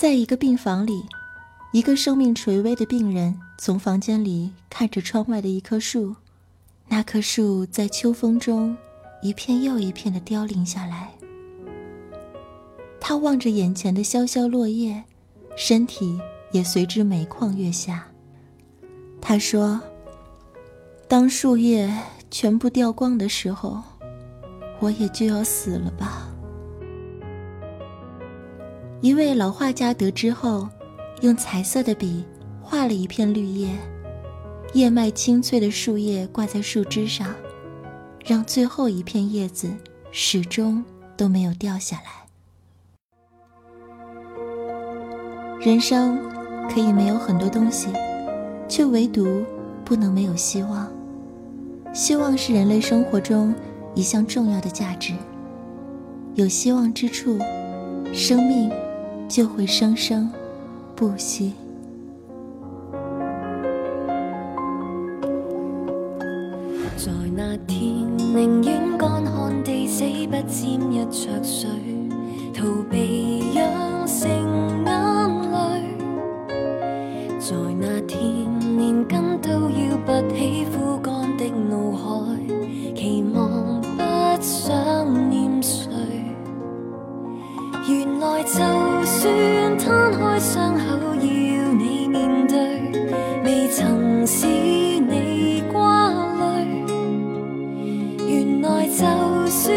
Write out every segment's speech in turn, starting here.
在一个病房里，一个生命垂危的病人从房间里看着窗外的一棵树，那棵树在秋风中一片又一片的凋零下来。他望着眼前的萧萧落叶，身体也随之每况愈下。他说：“当树叶全部掉光的时候，我也就要死了吧。”一位老画家得知后，用彩色的笔画了一片绿叶，叶脉清脆的树叶挂在树枝上，让最后一片叶子始终都没有掉下来。人生可以没有很多东西，却唯独不能没有希望。希望是人类生活中一项重要的价值。有希望之处，生命。就会生生不息。在那天，宁愿干旱地死，不沾一着水，逃避养成眼泪。在那天，连根都要拔起枯干的脑海，算摊开伤口要你面对，未曾使你挂虑。原来就算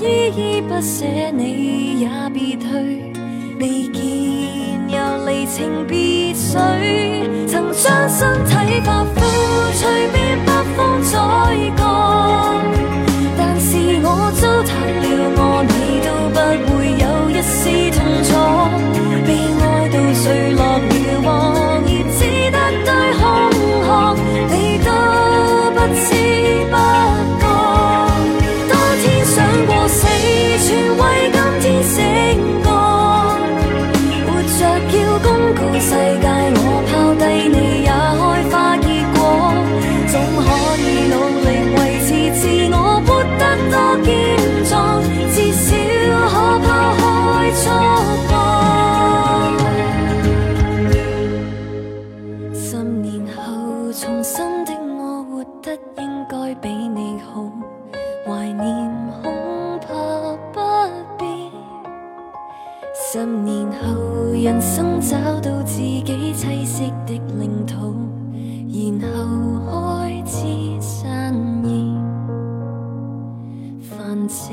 依依不舍，你也别退。未见又离情别绪，曾将身体发肤，随便北风再降。但是我糟蹋了我，你都不会有一丝痛楚。重心的我活得应该比你好，怀念恐怕不必。十年后，人生找到自己栖息的领土，然后开始散意繁殖。